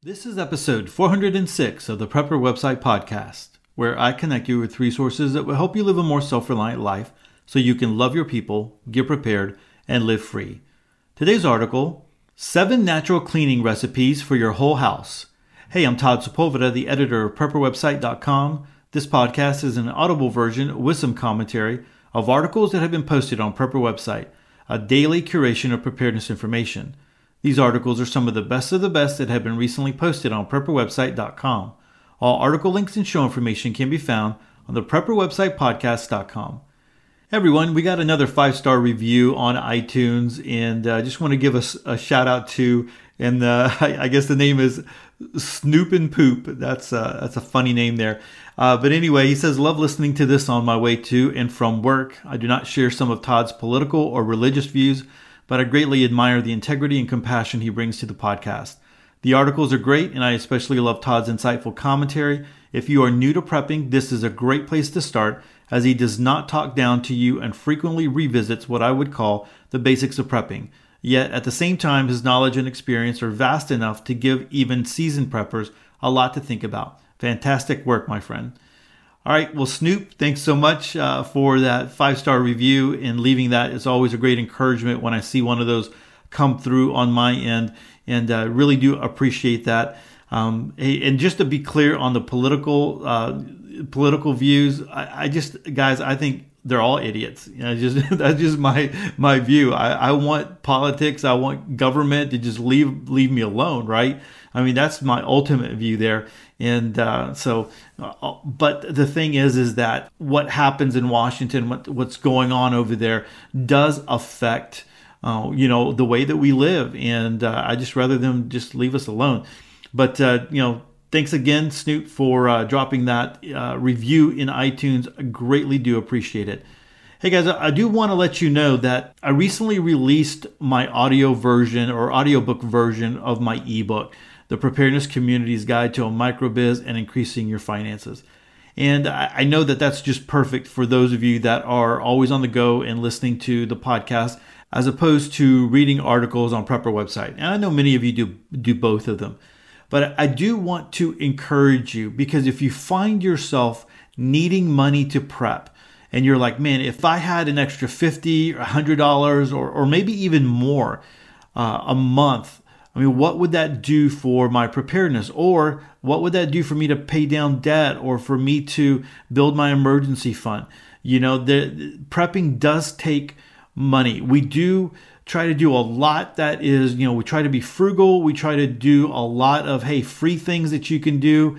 This is episode 406 of the Prepper Website Podcast, where I connect you with resources that will help you live a more self reliant life so you can love your people, get prepared, and live free. Today's article Seven Natural Cleaning Recipes for Your Whole House. Hey, I'm Todd Sepulveda, the editor of PrepperWebsite.com. This podcast is an audible version with some commentary of articles that have been posted on Prepper Website, a daily curation of preparedness information. These articles are some of the best of the best that have been recently posted on prepperwebsite.com. All article links and show information can be found on the prepperwebsitepodcast.com. Everyone, we got another five star review on iTunes, and I uh, just want to give us a, a shout out to, and uh, I, I, guess the name is Snoop and Poop. That's uh, that's a funny name there. Uh, but anyway, he says, Love listening to this on my way to and from work. I do not share some of Todd's political or religious views but I greatly admire the integrity and compassion he brings to the podcast. The articles are great, and I especially love Todd's insightful commentary. If you are new to prepping, this is a great place to start, as he does not talk down to you and frequently revisits what I would call the basics of prepping. Yet, at the same time, his knowledge and experience are vast enough to give even seasoned preppers a lot to think about. Fantastic work, my friend. All right. Well, Snoop, thanks so much uh, for that five star review and leaving that. It's always a great encouragement when I see one of those come through on my end, and uh, really do appreciate that. Um, and just to be clear on the political uh, political views, I, I, just guys, I think they're all idiots. You know, just that's just my my view. I, I want politics. I want government to just leave leave me alone. Right. I mean, that's my ultimate view there. And uh, so, uh, but the thing is, is that what happens in Washington, what, what's going on over there, does affect, uh, you know, the way that we live. And uh, I just rather them just leave us alone. But uh, you know, thanks again, Snoop, for uh, dropping that review in iTunes. I greatly do appreciate it. Hey guys, I do want to let you know that I recently released my audio version or audiobook version of my ebook the Preparedness Community's Guide to a Microbiz and Increasing Your Finances. And I know that that's just perfect for those of you that are always on the go and listening to the podcast as opposed to reading articles on Prepper website. And I know many of you do do both of them. But I do want to encourage you because if you find yourself needing money to prep and you're like, man, if I had an extra 50 or $100 or, or maybe even more uh, a month, I mean, what would that do for my preparedness? Or what would that do for me to pay down debt or for me to build my emergency fund? You know, the prepping does take money. We do try to do a lot that is, you know, we try to be frugal. We try to do a lot of, hey, free things that you can do.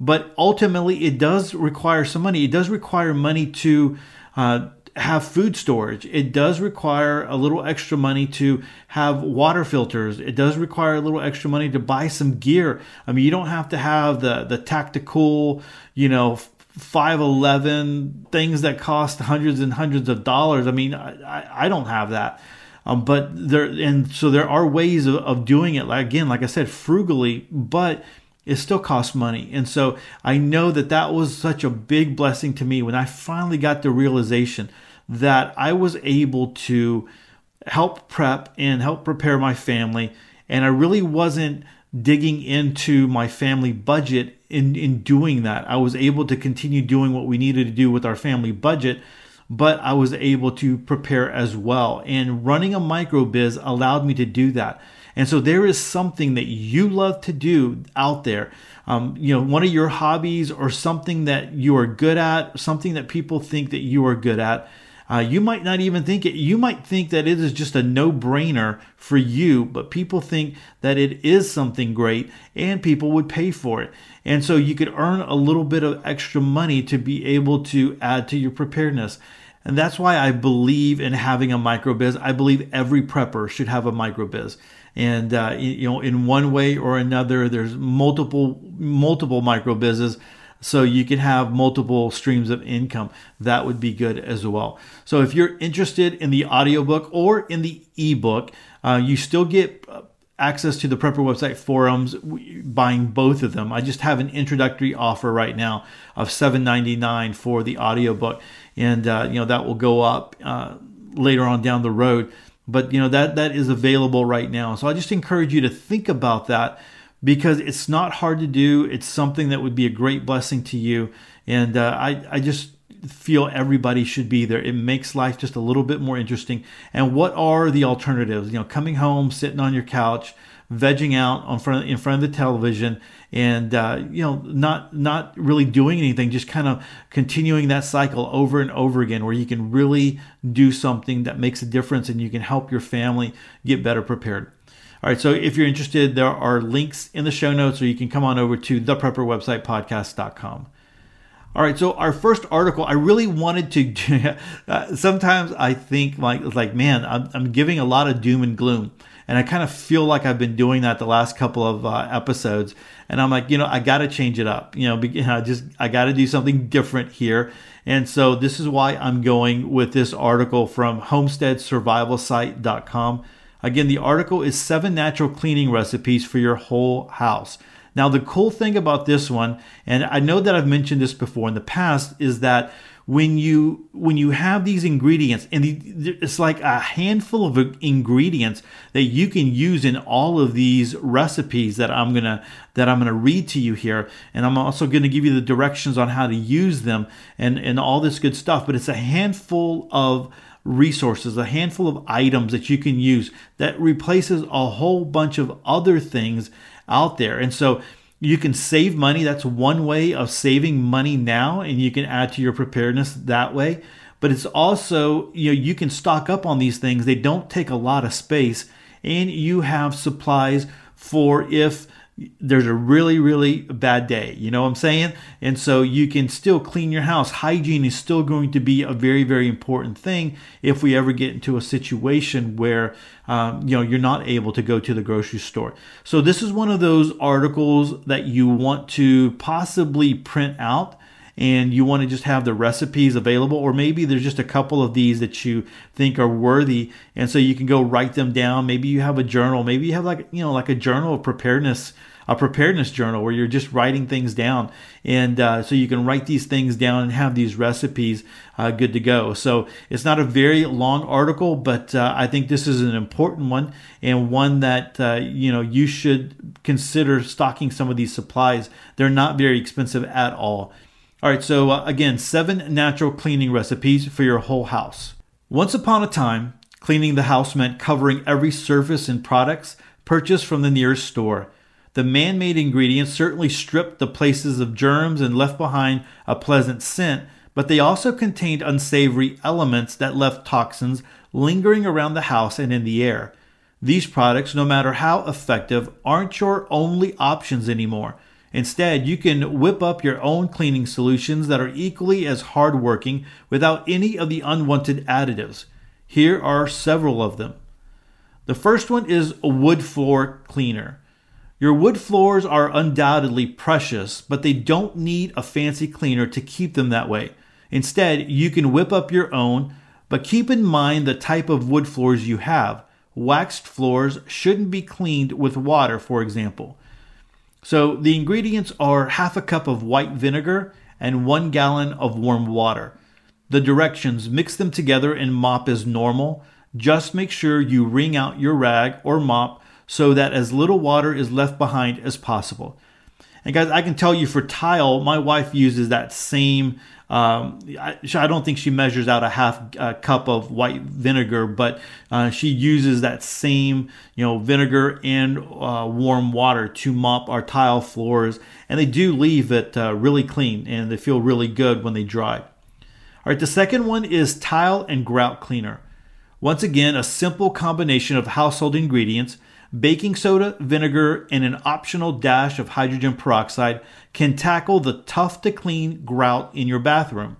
But ultimately, it does require some money. It does require money to uh, have food storage. It does require a little extra money to have water filters. It does require a little extra money to buy some gear. I mean, you don't have to have the the tactical, you know, 511 things that cost hundreds and hundreds of dollars. I mean, I, I don't have that. Um, but there and so there are ways of, of doing it. Like again, like I said, frugally, but it still costs money. And so I know that that was such a big blessing to me when I finally got the realization that I was able to help prep and help prepare my family. And I really wasn't digging into my family budget in, in doing that. I was able to continue doing what we needed to do with our family budget, but I was able to prepare as well. And running a micro biz allowed me to do that. And so there is something that you love to do out there. Um, you know, one of your hobbies or something that you are good at, something that people think that you are good at uh, you might not even think it, you might think that it is just a no brainer for you, but people think that it is something great and people would pay for it. And so you could earn a little bit of extra money to be able to add to your preparedness. And that's why I believe in having a microbiz. I believe every prepper should have a microbiz. And uh, you know, in one way or another, there's multiple multiple microbizzes so you can have multiple streams of income. That would be good as well. So if you're interested in the audiobook or in the ebook, uh, you still get uh, access to the Prepper website forums buying both of them. I just have an introductory offer right now of $7.99 for the audiobook and uh, you know that will go up uh, later on down the road. But you know that that is available right now. So I just encourage you to think about that because it's not hard to do. It's something that would be a great blessing to you. And uh, I, I just feel everybody should be there. It makes life just a little bit more interesting. And what are the alternatives? You know, coming home, sitting on your couch, vegging out on front in front of the television, and uh, you know, not not really doing anything, just kind of continuing that cycle over and over again, where you can really do something that makes a difference, and you can help your family get better prepared. All right, so if you're interested, there are links in the show notes, or you can come on over to the prepper website podcast.com. All right, so our first article, I really wanted to. Uh, sometimes I think like like man, I'm, I'm giving a lot of doom and gloom, and I kind of feel like I've been doing that the last couple of uh, episodes, and I'm like, you know, I got to change it up. You know, I just I got to do something different here, and so this is why I'm going with this article from HomesteadSurvivalSite.com. Again, the article is seven natural cleaning recipes for your whole house. Now, the cool thing about this one, and I know that I've mentioned this before in the past, is that when you when you have these ingredients and the, it's like a handful of ingredients that you can use in all of these recipes that I'm gonna that I'm gonna read to you here and I'm also gonna give you the directions on how to use them and and all this good stuff but it's a handful of resources, a handful of items that you can use that replaces a whole bunch of other things out there. And so you can save money. That's one way of saving money now, and you can add to your preparedness that way. But it's also, you know, you can stock up on these things. They don't take a lot of space, and you have supplies for if there's a really really bad day. You know what i'm saying? And so you can still clean your house. Hygiene is still going to be a very very important thing if we ever get into a situation where um, you know you're not able to go to the grocery store. So this is one of those articles that you want to possibly print out and you want to just have the recipes available, or maybe there's just a couple of these that you think are worthy, and so you can go write them down. Maybe you have a journal, maybe you have like you know like a journal of preparedness a preparedness journal where you're just writing things down. And uh, so you can write these things down and have these recipes uh, good to go. So it's not a very long article, but uh, I think this is an important one and one that uh, you know you should consider stocking some of these supplies. They're not very expensive at all. All right, so uh, again, seven natural cleaning recipes for your whole house. Once upon a time, cleaning the house meant covering every surface and products purchased from the nearest store. The man made ingredients certainly stripped the places of germs and left behind a pleasant scent, but they also contained unsavory elements that left toxins lingering around the house and in the air. These products, no matter how effective, aren't your only options anymore. Instead, you can whip up your own cleaning solutions that are equally as hardworking without any of the unwanted additives. Here are several of them. The first one is a wood floor cleaner. Your wood floors are undoubtedly precious, but they don't need a fancy cleaner to keep them that way. Instead, you can whip up your own, but keep in mind the type of wood floors you have. Waxed floors shouldn't be cleaned with water, for example. So the ingredients are half a cup of white vinegar and one gallon of warm water. The directions mix them together and mop as normal. Just make sure you wring out your rag or mop so that as little water is left behind as possible. And guys, I can tell you for tile, my wife uses that same. Um, I, I, don't think she measures out a half uh, cup of white vinegar, but uh, she uses that same, you know, vinegar and uh, warm water to mop our tile floors, and they do leave it uh, really clean, and they feel really good when they dry. All right, the second one is tile and grout cleaner. Once again, a simple combination of household ingredients baking soda, vinegar, and an optional dash of hydrogen peroxide can tackle the tough to clean grout in your bathroom.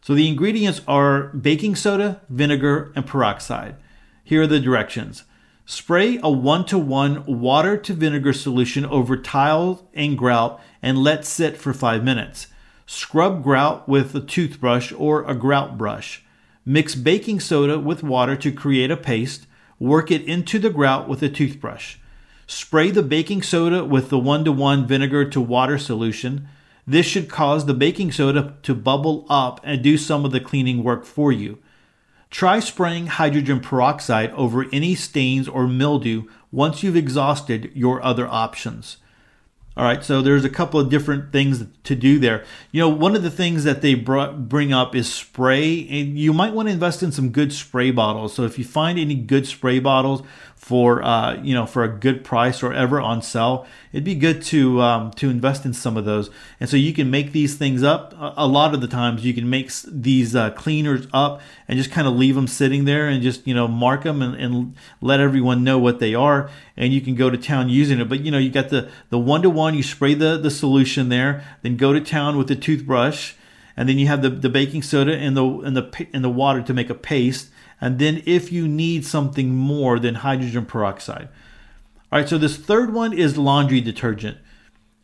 So the ingredients are baking soda, vinegar, and peroxide. Here are the directions. Spray a 1 to 1 water to vinegar solution over tiles and grout and let sit for 5 minutes. Scrub grout with a toothbrush or a grout brush. Mix baking soda with water to create a paste. Work it into the grout with a toothbrush. Spray the baking soda with the 1 to 1 vinegar to water solution. This should cause the baking soda to bubble up and do some of the cleaning work for you. Try spraying hydrogen peroxide over any stains or mildew once you've exhausted your other options. All right, so there's a couple of different things to do there. You know, one of the things that they brought, bring up is spray, and you might want to invest in some good spray bottles. So if you find any good spray bottles for uh, you know for a good price or ever on sale, it'd be good to um, to invest in some of those. And so you can make these things up. A lot of the times you can make these uh, cleaners up and just kind of leave them sitting there and just you know mark them and, and let everyone know what they are. And you can go to town using it. But you know you got the the one to one. You spray the the solution there, then go to town with the toothbrush and then you have the, the baking soda and the and the and the water to make a paste and then if you need something more than hydrogen peroxide. All right, so this third one is laundry detergent.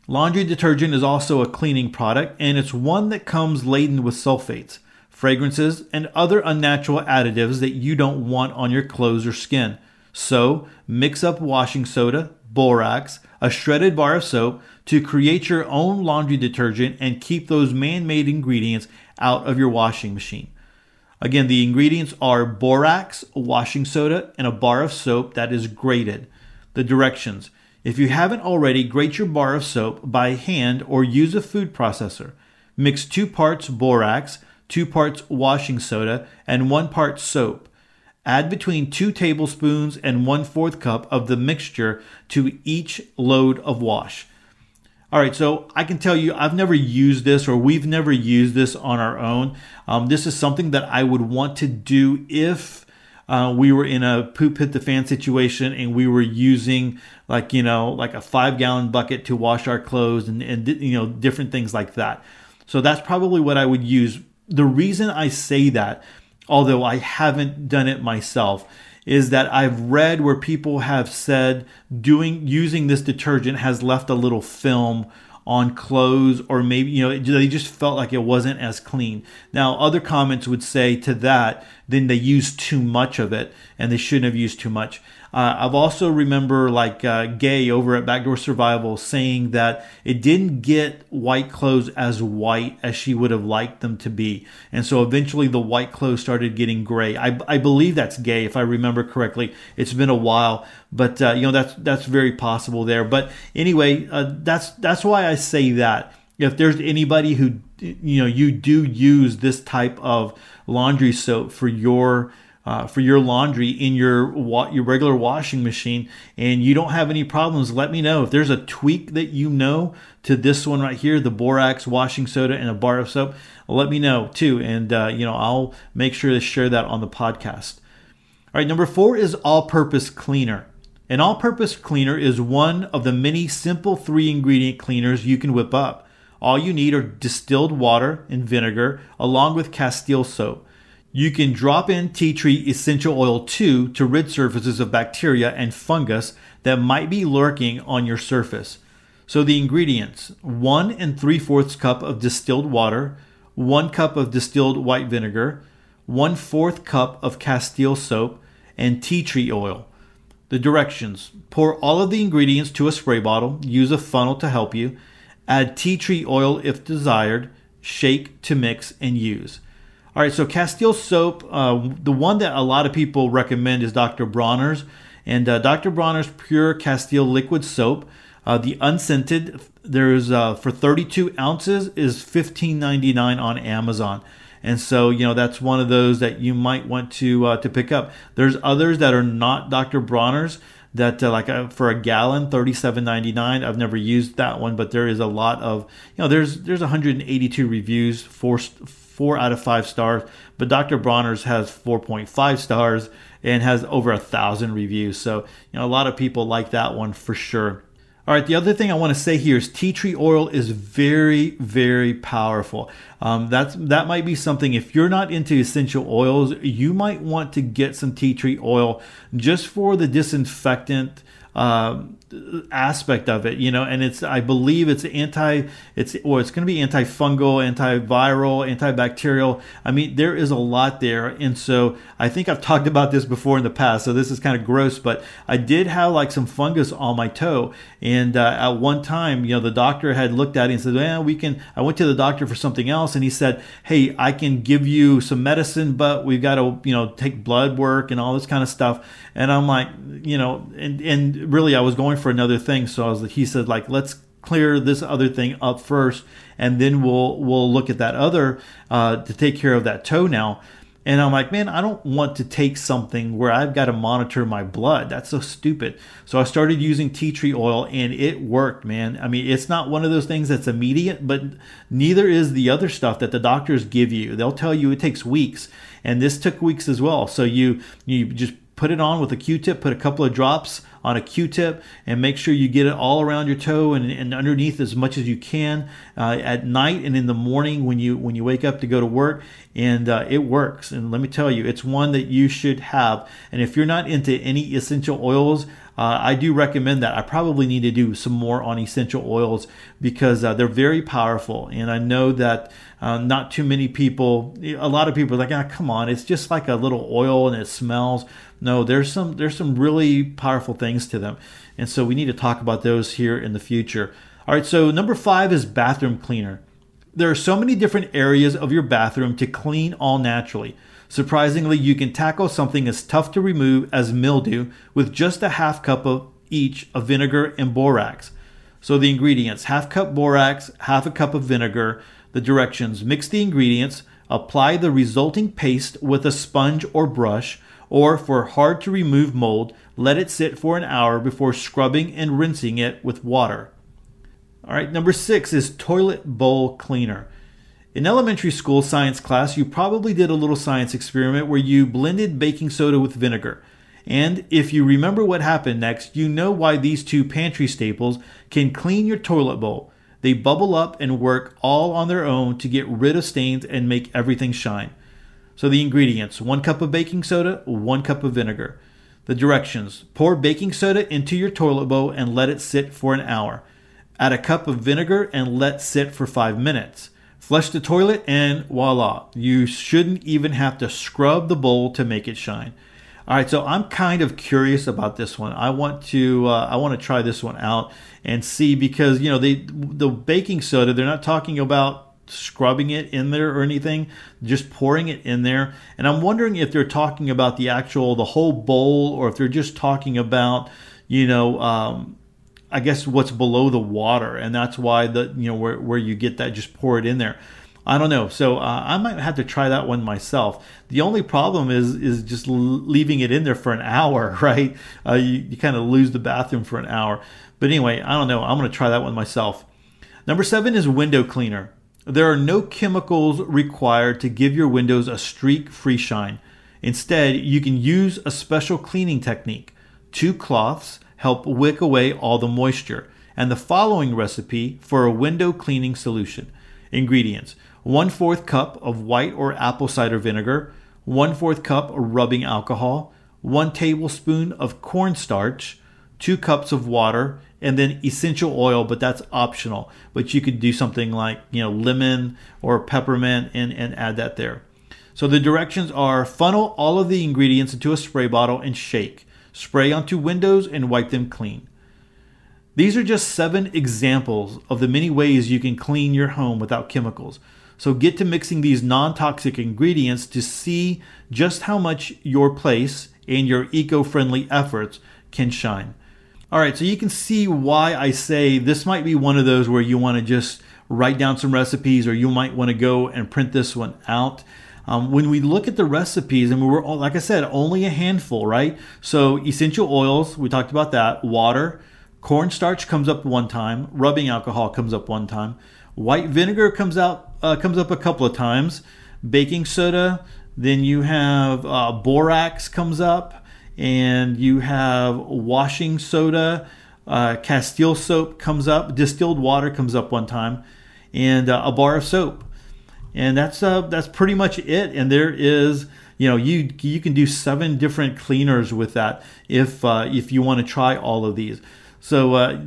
Laundry detergent is also a cleaning product, and it's one that comes laden with sulfates, fragrances, and other unnatural additives that you don't want on your clothes or skin. So, mix up washing soda, borax, a shredded bar of soap to create your own laundry detergent and keep those man made ingredients out of your washing machine. Again, the ingredients are borax, washing soda, and a bar of soap that is grated. The directions. If you haven't already, grate your bar of soap by hand or use a food processor. Mix two parts borax, two parts washing soda, and one part soap. Add between two tablespoons and one fourth cup of the mixture to each load of wash. All right, so I can tell you I've never used this or we've never used this on our own. Um, this is something that I would want to do if uh, we were in a poop hit the fan situation and we were using like you know like a five gallon bucket to wash our clothes and, and you know different things like that. So that's probably what I would use. The reason I say that, although I haven't done it myself, is that I've read where people have said doing using this detergent has left a little film on clothes or maybe you know they just felt like it wasn't as clean. Now other comments would say to that then they used too much of it and they shouldn't have used too much uh, I've also remember like uh, Gaye over at Backdoor Survival saying that it didn't get white clothes as white as she would have liked them to be, and so eventually the white clothes started getting gray. I, I believe that's Gaye if I remember correctly. It's been a while, but uh, you know that's that's very possible there. But anyway, uh, that's that's why I say that if there's anybody who you know you do use this type of laundry soap for your uh, for your laundry in your wa- your regular washing machine and you don't have any problems, let me know. If there's a tweak that you know to this one right here, the borax washing soda and a bar of soap, let me know too, and uh, you know I'll make sure to share that on the podcast. All right, number four is all-purpose cleaner. An all-purpose cleaner is one of the many simple three-ingredient cleaners you can whip up. All you need are distilled water and vinegar, along with Castile soap. You can drop in tea tree essential oil too to rid surfaces of bacteria and fungus that might be lurking on your surface. So the ingredients: one and three fourths cup of distilled water, one cup of distilled white vinegar, one fourth cup of Castile soap, and tea tree oil. The directions: pour all of the ingredients to a spray bottle. Use a funnel to help you. Add tea tree oil if desired. Shake to mix and use. All right, so Castile soap, uh, the one that a lot of people recommend is Dr. Bronner's. And uh, Dr. Bronner's Pure Castile Liquid Soap, uh, the unscented, there's uh, for 32 ounces is $15.99 on Amazon. And so, you know, that's one of those that you might want to uh, to pick up. There's others that are not Dr. Bronner's that uh, like uh, for a gallon 37.99 i've never used that one but there is a lot of you know there's there's 182 reviews four four out of five stars, but Dr. Bronner's has 4.5 stars and has over a thousand reviews. So, you know, a lot of people like that one for sure. All right, the other thing I want to say here is tea tree oil is very, very powerful. Um, that's that might be something if you're not into essential oils, you might want to get some tea tree oil just for the disinfectant um, aspect of it, you know, and it's I believe it's anti it's or it's going to be antifungal, antiviral, antibacterial. I mean, there is a lot there, and so I think I've talked about this before in the past. So this is kind of gross, but I did have like some fungus on my toe, and uh, at one time, you know, the doctor had looked at it and said, "Well, we can." I went to the doctor for something else, and he said, "Hey, I can give you some medicine, but we've got to, you know, take blood work and all this kind of stuff." And I'm like, you know, and and really, I was going for another thing. So was, he said, like, let's clear this other thing up first, and then we'll we'll look at that other uh, to take care of that toe now. And I'm like, man, I don't want to take something where I've got to monitor my blood. That's so stupid. So I started using tea tree oil and it worked, man. I mean, it's not one of those things that's immediate, but neither is the other stuff that the doctors give you. They'll tell you it takes weeks. And this took weeks as well. So you you just put it on with a Q-tip, put a couple of drops on a Q-tip and make sure you get it all around your toe and, and underneath as much as you can uh, at night and in the morning when you when you wake up to go to work and uh, it works and let me tell you it's one that you should have and if you're not into any essential oils uh, I do recommend that. I probably need to do some more on essential oils because uh, they're very powerful. And I know that uh, not too many people, a lot of people are like, ah, come on, it's just like a little oil and it smells. No, there's some there's some really powerful things to them, and so we need to talk about those here in the future. All right, so number five is bathroom cleaner. There are so many different areas of your bathroom to clean all naturally. Surprisingly, you can tackle something as tough to remove as mildew with just a half cup of each of vinegar and borax. So the ingredients half cup borax, half a cup of vinegar. The directions mix the ingredients, apply the resulting paste with a sponge or brush or for hard to remove mold, let it sit for an hour before scrubbing and rinsing it with water. All right, number six is toilet bowl cleaner. In elementary school science class, you probably did a little science experiment where you blended baking soda with vinegar. And if you remember what happened next, you know why these two pantry staples can clean your toilet bowl. They bubble up and work all on their own to get rid of stains and make everything shine. So the ingredients one cup of baking soda, one cup of vinegar. The directions pour baking soda into your toilet bowl and let it sit for an hour. Add a cup of vinegar and let sit for five minutes. Flush the toilet and voila, you shouldn't even have to scrub the bowl to make it shine. All right, so I'm kind of curious about this one. I want to uh, I want to try this one out and see because you know they the baking soda they're not talking about scrubbing it in there or anything, just pouring it in there. And I'm wondering if they're talking about the actual, the whole bowl, or if they're just talking about, you know, um, I guess what's below the water. And that's why the, you know, where, where you get that, just pour it in there. I don't know. So uh, I might have to try that one myself. The only problem is is just leaving it in there for an hour, right? Uh, you, you kind of lose the bathroom for an hour. But anyway, I don't know. I'm going to try that one myself. Number seven is window cleaner. There are no chemicals required to give your windows a streak free shine. Instead, you can use a special cleaning technique. Two cloths help wick away all the moisture. And the following recipe for a window cleaning solution. Ingredients 1 4th cup of white or apple cider vinegar, 1 4th cup rubbing alcohol, 1 tablespoon of cornstarch, 2 cups of water, and then essential oil, but that's optional. But you could do something like, you know, lemon or peppermint and, and add that there. So the directions are funnel all of the ingredients into a spray bottle and shake. Spray onto windows and wipe them clean. These are just seven examples of the many ways you can clean your home without chemicals. So get to mixing these non toxic ingredients to see just how much your place and your eco friendly efforts can shine. All right, so you can see why I say this might be one of those where you want to just write down some recipes or you might want to go and print this one out. Um, when we look at the recipes, and we were, like I said, only a handful, right? So essential oils, we talked about that. Water, cornstarch comes up one time. Rubbing alcohol comes up one time. White vinegar comes out uh, comes up a couple of times. Baking soda. Then you have uh, borax comes up and you have washing soda, uh, Castile soap comes up, distilled water comes up one time, and uh, a bar of soap, and that's uh, that's pretty much it. And there is, you know, you you can do seven different cleaners with that if uh, if you want to try all of these. So uh,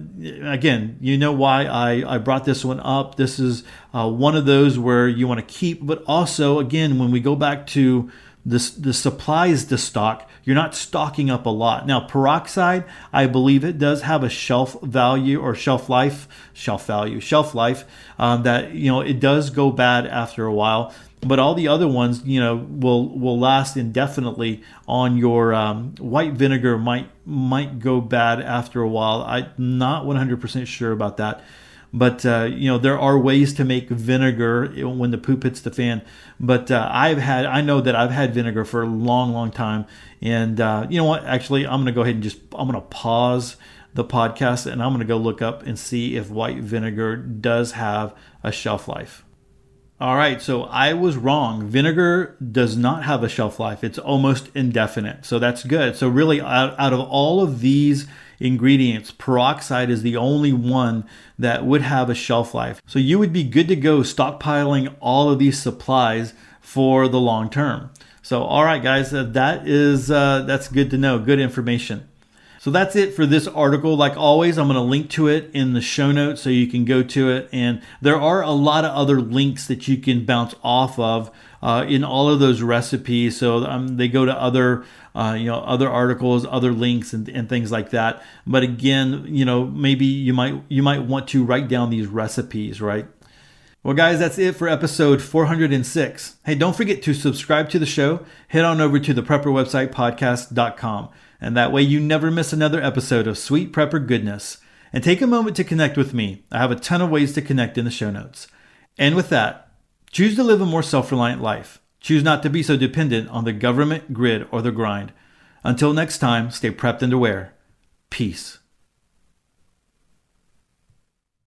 again, you know why I, I brought this one up. This is uh, one of those where you want to keep, but also again, when we go back to the, the supplies to stock, you're not stocking up a lot. Now, peroxide, I believe it does have a shelf value or shelf life, shelf value, shelf life um, that, you know, it does go bad after a while. But all the other ones, you know, will will last indefinitely. On your um, white vinegar, might might go bad after a while. I'm not 100% sure about that. But uh, you know there are ways to make vinegar when the poop hits the fan. But uh, I've had, I know that I've had vinegar for a long, long time, and uh, you know what? Actually, I'm going to go ahead and just I'm going to pause the podcast and I'm going to go look up and see if white vinegar does have a shelf life. All right, so I was wrong. Vinegar does not have a shelf life. It's almost indefinite. So that's good. So really out, out of all of these ingredients, peroxide is the only one that would have a shelf life. So you would be good to go stockpiling all of these supplies for the long term. So all right guys, that is uh, that's good to know. Good information. So that's it for this article. Like always, I'm going to link to it in the show notes so you can go to it. And there are a lot of other links that you can bounce off of uh, in all of those recipes. So um, they go to other, uh, you know, other articles, other links, and, and things like that. But again, you know, maybe you might you might want to write down these recipes, right? Well, guys, that's it for episode 406. Hey, don't forget to subscribe to the show. Head on over to the prepper website podcast.com and that way you never miss another episode of Sweet Prepper Goodness. And take a moment to connect with me. I have a ton of ways to connect in the show notes. And with that, choose to live a more self reliant life. Choose not to be so dependent on the government, grid, or the grind. Until next time, stay prepped and aware. Peace.